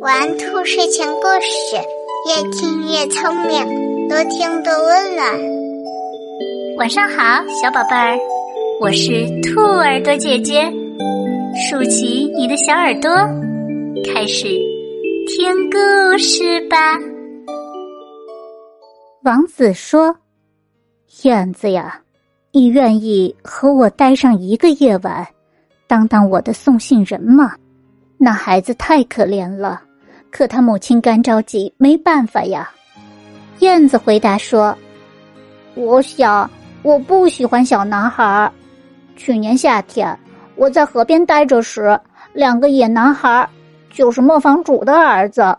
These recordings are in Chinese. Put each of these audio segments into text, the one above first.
玩兔睡前故事，越听越聪明，多听多温暖。晚上好，小宝贝儿，我是兔耳朵姐姐，竖起你的小耳朵，开始听故事吧。王子说：“燕子呀，你愿意和我待上一个夜晚，当当我的送信人吗？那孩子太可怜了。”可他母亲干着急，没办法呀。燕子回答说：“我想我不喜欢小男孩。去年夏天我在河边待着时，两个野男孩，就是磨坊主的儿子，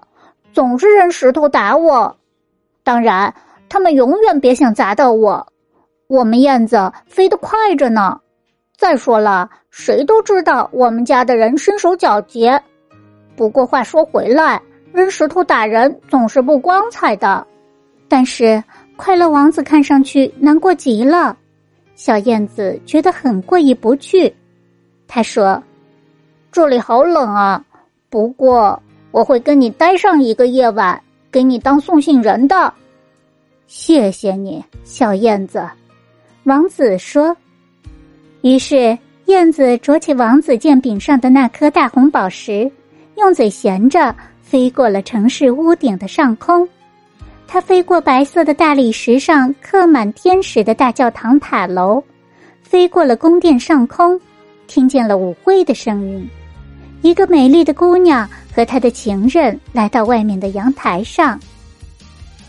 总是扔石头打我。当然，他们永远别想砸到我。我们燕子飞得快着呢。再说了，谁都知道我们家的人身手矫捷。”不过话说回来，扔石头打人总是不光彩的。但是快乐王子看上去难过极了，小燕子觉得很过意不去。他说：“这里好冷啊，不过我会跟你待上一个夜晚，给你当送信人的。”谢谢你，小燕子。王子说。于是燕子啄起王子剑柄上的那颗大红宝石。用嘴衔着，飞过了城市屋顶的上空。它飞过白色的大理石上刻满天使的大教堂塔楼，飞过了宫殿上空，听见了舞会的声音。一个美丽的姑娘和她的情人来到外面的阳台上。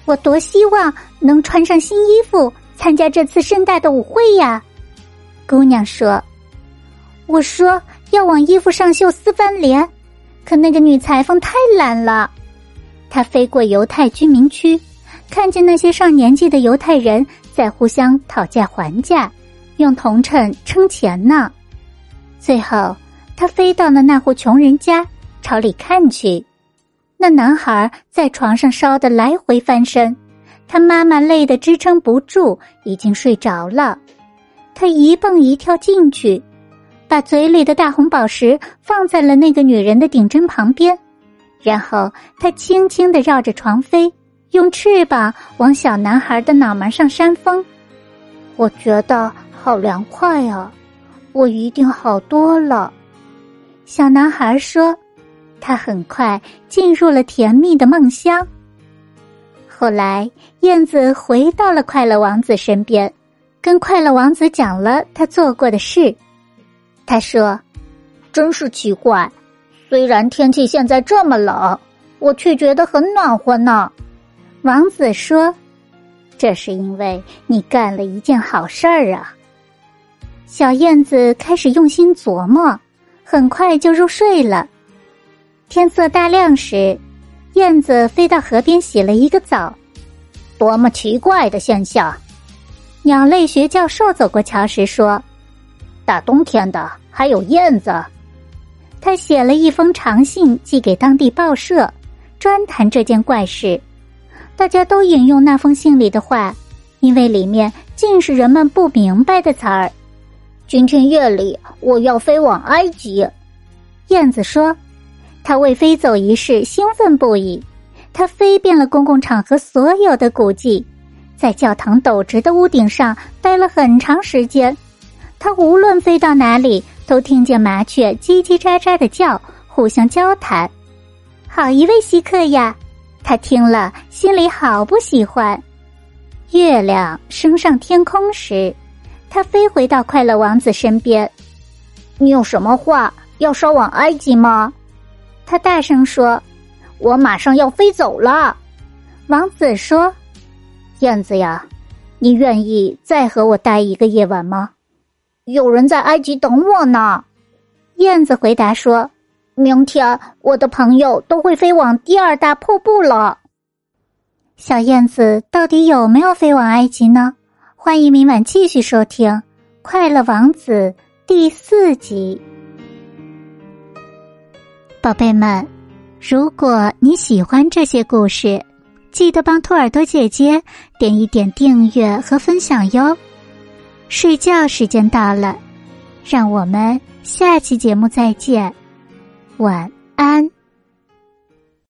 我多希望能穿上新衣服参加这次盛大的舞会呀！姑娘说：“我说要往衣服上绣丝帆帘。”可那个女裁缝太懒了，她飞过犹太居民区，看见那些上年纪的犹太人在互相讨价还价，用铜秤称钱呢。最后，她飞到了那户穷人家，朝里看去，那男孩在床上烧得来回翻身，他妈妈累得支撑不住，已经睡着了。他一蹦一跳进去。把嘴里的大红宝石放在了那个女人的顶针旁边，然后他轻轻的绕着床飞，用翅膀往小男孩的脑门上扇风。我觉得好凉快啊！我一定好多了。小男孩说：“他很快进入了甜蜜的梦乡。”后来，燕子回到了快乐王子身边，跟快乐王子讲了他做过的事。他说：“真是奇怪，虽然天气现在这么冷，我却觉得很暖和呢。”王子说：“这是因为你干了一件好事儿啊。”小燕子开始用心琢磨，很快就入睡了。天色大亮时，燕子飞到河边洗了一个澡。多么奇怪的现象！鸟类学教授走过桥时说。大冬天的，还有燕子。他写了一封长信寄给当地报社，专谈这件怪事。大家都引用那封信里的话，因为里面尽是人们不明白的词儿。今天夜里我要飞往埃及，燕子说。他为飞走一事兴奋不已。他飞遍了公共场合所有的古迹，在教堂陡直的屋顶上待了很长时间。他无论飞到哪里，都听见麻雀叽叽喳喳的叫，互相交谈。好一位稀客呀！他听了，心里好不喜欢。月亮升上天空时，他飞回到快乐王子身边。你有什么话要捎往埃及吗？他大声说：“我马上要飞走了。”王子说：“燕子呀，你愿意再和我待一个夜晚吗？”有人在埃及等我呢，燕子回答说：“明天我的朋友都会飞往第二大瀑布了。”小燕子到底有没有飞往埃及呢？欢迎明晚继续收听《快乐王子》第四集。宝贝们，如果你喜欢这些故事，记得帮兔耳朵姐姐点一点订阅和分享哟。睡觉时间到了，让我们下期节目再见，晚安。